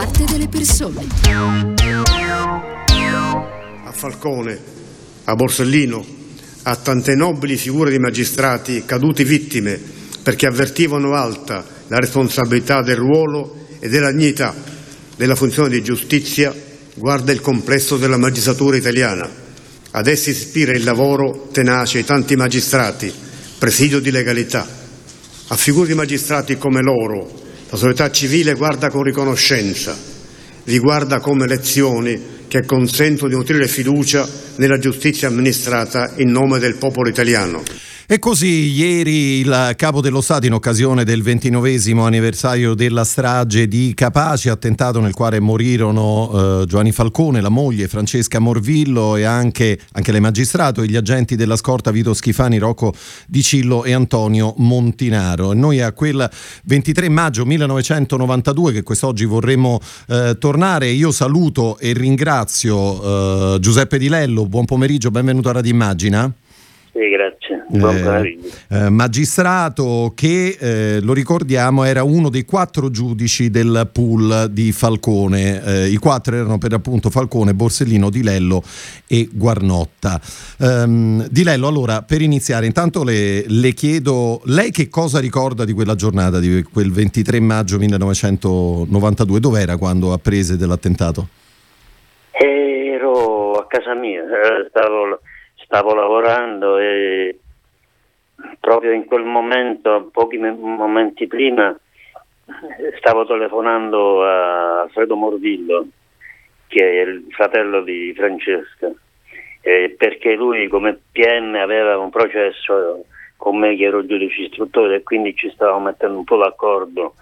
parte delle persone. A Falcone, a Borsellino, a tante nobili figure di magistrati caduti vittime perché avvertivano alta la responsabilità del ruolo e della dignità della funzione di giustizia, guarda il complesso della magistratura italiana. Ad essi ispira il lavoro tenace ai tanti magistrati, presidio di legalità. A figure di magistrati come loro, la società civile guarda con riconoscenza, li guarda come lezioni che consentono di nutrire fiducia nella giustizia amministrata in nome del popolo italiano. E così ieri il capo dello Stato in occasione del ventinovesimo anniversario della strage di Capaci, attentato nel quale morirono eh, Giovanni Falcone, la moglie Francesca Morvillo e anche, anche lei magistrato e gli agenti della scorta Vito Schifani, Rocco Di Cillo e Antonio Montinaro. E noi a quel 23 maggio 1992 che quest'oggi vorremmo eh, tornare, io saluto e ringrazio eh, Giuseppe Di Lello, buon pomeriggio, benvenuto a Radio Immagina. Grazie. Eh, eh, magistrato che, eh, lo ricordiamo, era uno dei quattro giudici del pool di Falcone. Eh, I quattro erano per appunto Falcone, Borsellino, Di Lello e Guarnotta. Um, Di Lello, allora, per iniziare, intanto le, le, chiedo, lei che cosa ricorda di quella giornata, di quel 23 maggio 1992? Dov'era quando apprese dell'attentato? Ero a casa mia, eh, stavo stavo lavorando e proprio in quel momento, pochi momenti prima, stavo telefonando a Alfredo Morvillo, che è il fratello di Francesca, eh, perché lui come PM aveva un processo con me che ero giudice istruttore e quindi ci stavamo mettendo un po' d'accordo,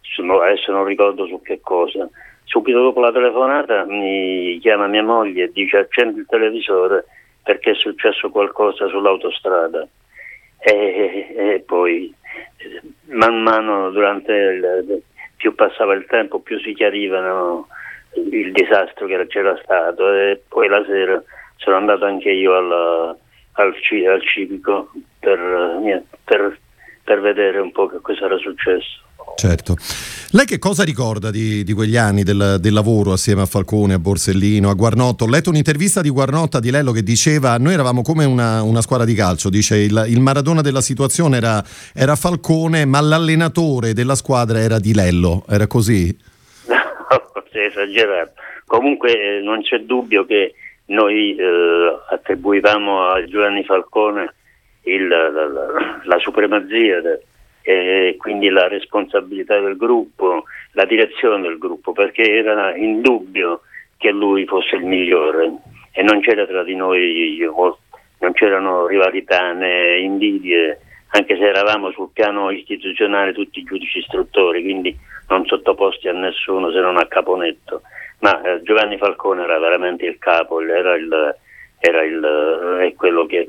su, adesso non ricordo su che cosa. Subito dopo la telefonata mi chiama mia moglie e dice accendi il televisore perché è successo qualcosa sull'autostrada e, e poi man mano durante il, più passava il tempo più si chiarivano il disastro che c'era stato e poi la sera sono andato anche io alla, al, al, civico per, per, per vedere un po' che cosa era successo. Certo. Lei che cosa ricorda di, di quegli anni del, del, lavoro assieme a Falcone, a Borsellino, a Guarnotto? Ho letto un'intervista di Guarnotta di Lello che diceva noi eravamo come una, una squadra di calcio, dice il, il Maradona della situazione era, era, Falcone ma l'allenatore della squadra era Di Lello, era così? No, sei esagerato. Comunque eh, non c'è dubbio che noi eh, attribuivamo a Giovanni Falcone il, la, la, la, supremazia e quindi la responsabilità del gruppo, la direzione del gruppo, perché era indubbio che lui fosse il migliore e non c'era tra di noi, non c'erano rivalità né invidie, anche se eravamo sul piano istituzionale tutti giudici istruttori, quindi non sottoposti a nessuno se non a Caponetto. Ma eh, Giovanni Falcone era veramente il capo, era, il, era il, è quello che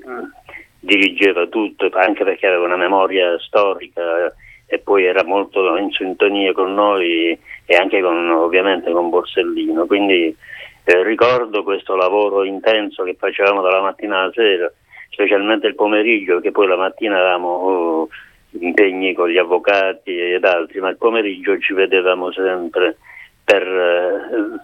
dirigeva tutto, anche perché aveva una memoria storica e poi era molto in sintonia con noi e anche con, ovviamente con Borsellino. Quindi eh, ricordo questo lavoro intenso che facevamo dalla mattina alla sera, specialmente il pomeriggio, che poi la mattina avevamo oh, impegni con gli avvocati ed altri, ma il pomeriggio ci vedevamo sempre per, eh,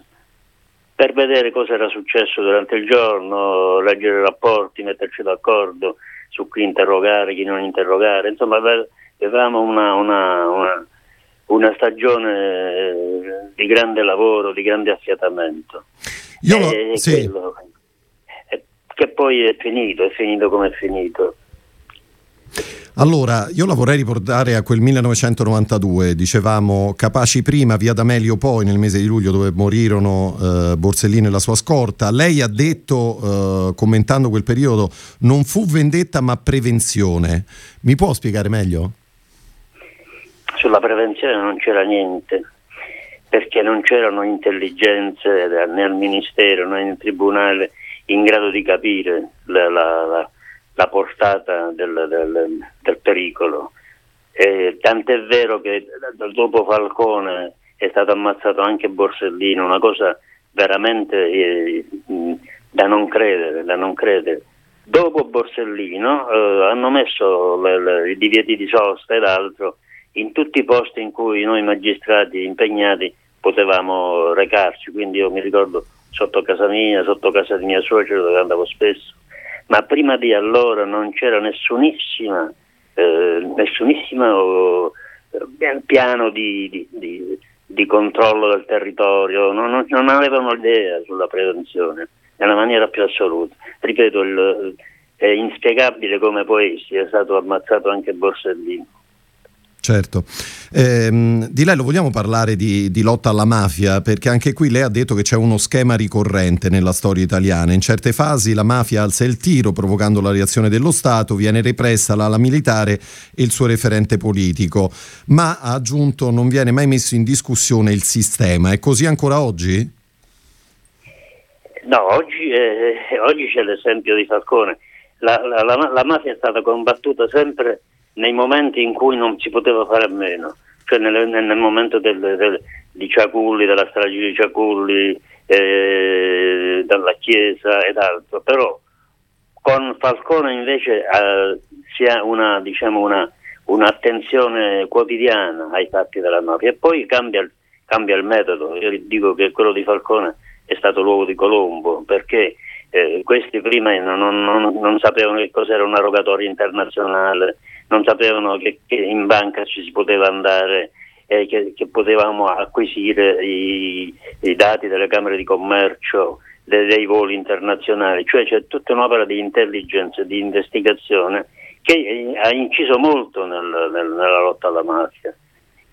per vedere cosa era successo durante il giorno, leggere rapporti, metterci d'accordo su chi interrogare, chi non interrogare, insomma avevamo una, una, una, una stagione eh, di grande lavoro, di grande affiatamento. Io lo, e, sì. quello, che poi è finito, è finito come è finito. Allora, io la vorrei riportare a quel 1992, dicevamo Capaci prima, via D'Amelio poi nel mese di luglio dove morirono eh, Borsellino e la sua scorta. Lei ha detto, eh, commentando quel periodo, non fu vendetta ma prevenzione. Mi può spiegare meglio? Sulla prevenzione non c'era niente, perché non c'erano intelligenze né al Ministero né nel Tribunale in grado di capire la, la, la la portata del, del, del pericolo. Eh, tant'è vero che dopo Falcone è stato ammazzato anche Borsellino, una cosa veramente eh, da non credere, da non credere. Dopo Borsellino eh, hanno messo le, le, i divieti di sosta ed altro in tutti i posti in cui noi magistrati impegnati potevamo recarci, quindi io mi ricordo sotto casa mia, sotto casa di mia suocera dove andavo spesso, ma prima di allora non c'era nessunissima, eh, nessunissimo eh, piano di, di, di, di, controllo del territorio, non, non, non, avevano idea sulla prevenzione nella maniera più assoluta. Ripeto, il, è inspiegabile come poi sia stato ammazzato anche Borsellino. Certo. Eh, di lei lo vogliamo parlare di, di, lotta alla mafia, perché anche qui lei ha detto che c'è uno schema ricorrente nella storia italiana. In certe fasi la mafia alza il tiro, provocando la reazione dello Stato, viene repressa l'ala militare e il suo referente politico. Ma ha aggiunto non viene mai messo in discussione il sistema. È così ancora oggi? No, oggi, eh, oggi c'è l'esempio di Falcone. La, la, la, la mafia è stata combattuta sempre nei momenti in cui non si poteva fare a meno, cioè nel, nel momento del, del, di Ciaculli, della strage di Ciaculli, eh, dalla Chiesa ed altro, però con Falcone invece eh, si ha una, diciamo una, un'attenzione quotidiana ai fatti della mafia. E poi cambia, cambia il metodo, io dico che quello di Falcone è stato l'uovo di Colombo perché eh, questi prima non, non, non, sapevano che cos'era una rogatoria internazionale, non sapevano che, che in banca ci si poteva andare e che, che potevamo acquisire i, i, dati delle camere di commercio dei, dei voli internazionali, cioè c'è tutta un'opera di intelligence, di investigazione che eh, ha inciso molto nel, nel, nella lotta alla mafia.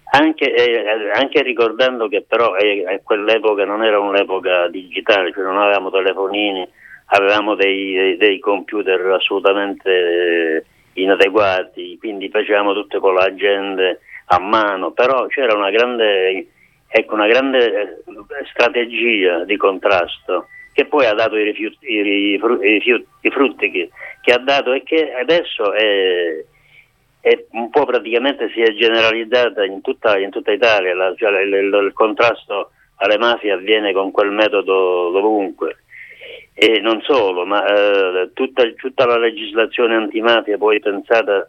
Anche, eh, anche, ricordando che però eh, a quell'epoca non era un'epoca digitale, cioè non avevamo telefonini, avevamo dei, dei computer assolutamente eh, inadeguati, quindi facevamo tutte con l'agenda a mano, però c'era una grande, ecco, una grande eh, strategia di contrasto che poi ha dato i, rifiuti, i, rifiuti, i frutti che, che, ha dato e che adesso è, è un po' praticamente si è generalizzata in tutta, in tutta Italia, la, cioè il, il, il contrasto alle mafie avviene con quel metodo dovunque. E non solo, ma eh, tutta, tutta, la legislazione antimafia poi pensata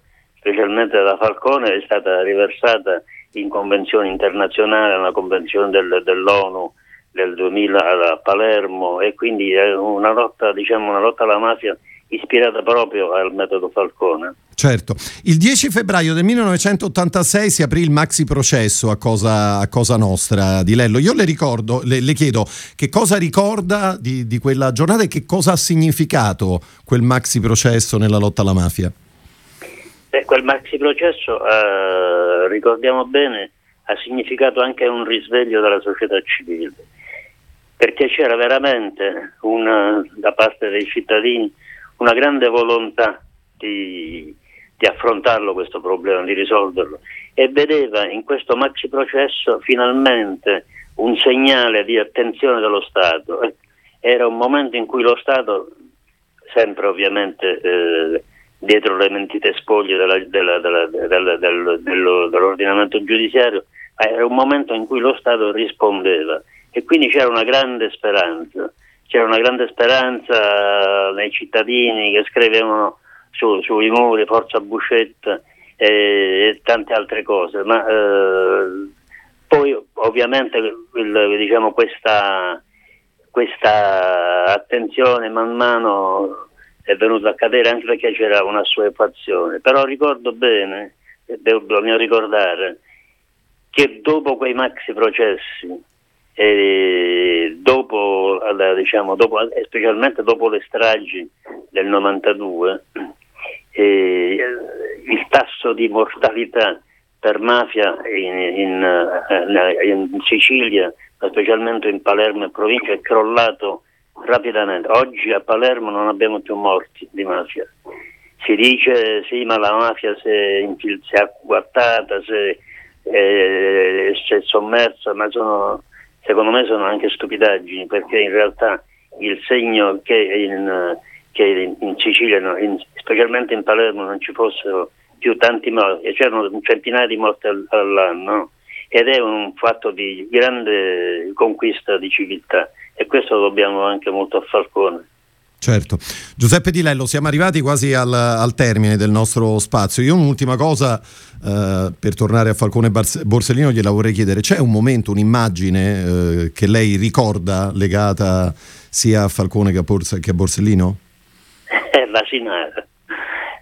specialmente da Falcone è stata riversata in convenzioni internazionali, una convenzione del, dell'ONU del 2000 a Palermo e quindi è una lotta, diciamo, una lotta alla mafia ispirata proprio al metodo Falcone. Certo, il 10 febbraio del 1986 si aprì il maxi processo a cosa, a cosa nostra di Lello. Io le ricordo, le, le chiedo che cosa ricorda di, di, quella giornata e che cosa ha significato quel maxi processo nella lotta alla mafia. Beh, quel maxi processo, eh, ricordiamo bene, ha significato anche un risveglio della società civile, perché c'era veramente una, da parte dei cittadini una grande volontà di, di affrontarlo questo problema, di risolverlo e vedeva in questo maxi processo finalmente un segnale di attenzione dello Stato. Era un momento in cui lo Stato, sempre ovviamente eh, dietro le mentite spoglie della, della, della, del, dell'ordinamento giudiziario, era un momento in cui lo Stato rispondeva. E quindi c'era una grande speranza c'era una grande speranza nei cittadini che scrivevano su, sui muri Forza Buscetta e, e, tante altre cose, ma eh, poi ovviamente il, diciamo, questa, questa attenzione man mano è venuta a cadere anche perché c'era una sua equazione, però ricordo bene, e bisogna ricordare, che dopo quei maxi processi e dopo, diciamo, dopo, specialmente dopo le stragi del 92, eh, il tasso di mortalità per mafia in, in, eh, in, Sicilia, specialmente in Palermo e provincia, è crollato rapidamente. Oggi a Palermo non abbiamo più morti di mafia. Si dice sì, ma la mafia si è, infil- si è agguattata, si è, eh, si è sommersa, ma sono secondo me sono anche stupidaggini perché in realtà il segno che in, che in Sicilia, in, specialmente in Palermo, non ci fossero più tanti morti, c'erano centinaia di morti all'anno ed è un fatto di grande conquista di civiltà e questo lo dobbiamo anche molto a Falcone. Certo. Giuseppe Di Lello, siamo arrivati quasi al, al termine del nostro spazio. Io un'ultima cosa eh, per tornare a Falcone Borsellino gliela vorrei chiedere. C'è un momento, un'immagine eh, che lei ricorda legata sia a Falcone che a, Borsa, che a Borsellino? La Sinara.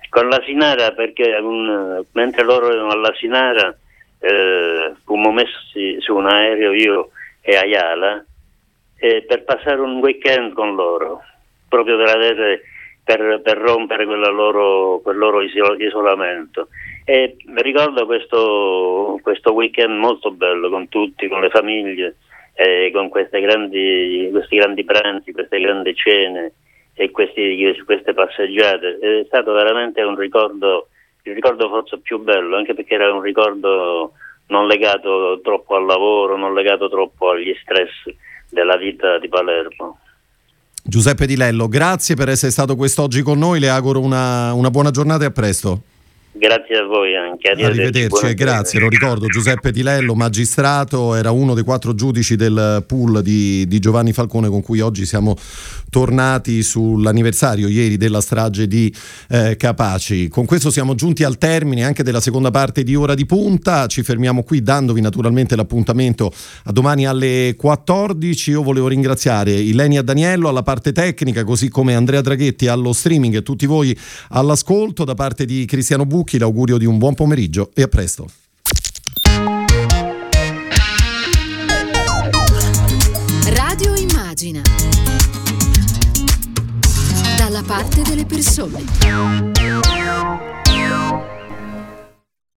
Con la Sinara perché un, mentre loro erano alla Sinara eh, fummo messi su un aereo io e Ayala eh, per passare un weekend con loro proprio per, per, per rompere loro, quel loro isolamento. E ricordo questo, questo, weekend molto bello con tutti, con le famiglie, eh, con grandi, questi grandi pranzi, queste grandi cene e questi, queste passeggiate. È stato veramente un ricordo, il ricordo forse più bello, anche perché era un ricordo non legato troppo al lavoro, non legato troppo agli stress della vita di Palermo. Giuseppe Di Lello, grazie per essere stato quest'oggi con noi, le auguro una, una buona giornata e a presto. Grazie a voi anche. Arrivederci, e grazie. Lo ricordo, Giuseppe Di Lello, magistrato, era uno dei quattro giudici del pool di, di, Giovanni Falcone con cui oggi siamo tornati sull'anniversario ieri della strage di eh, Capaci. Con questo siamo giunti al termine anche della seconda parte di Ora di Punta. Ci fermiamo qui dandovi naturalmente l'appuntamento a domani alle 14. Io volevo ringraziare Ilenia Daniello alla parte tecnica, così come Andrea Draghetti allo streaming e tutti voi all'ascolto da parte di Cristiano Bucchi Bucchi l'augurio di un buon pomeriggio e a presto. Radio Immagina. Dalla parte delle persone.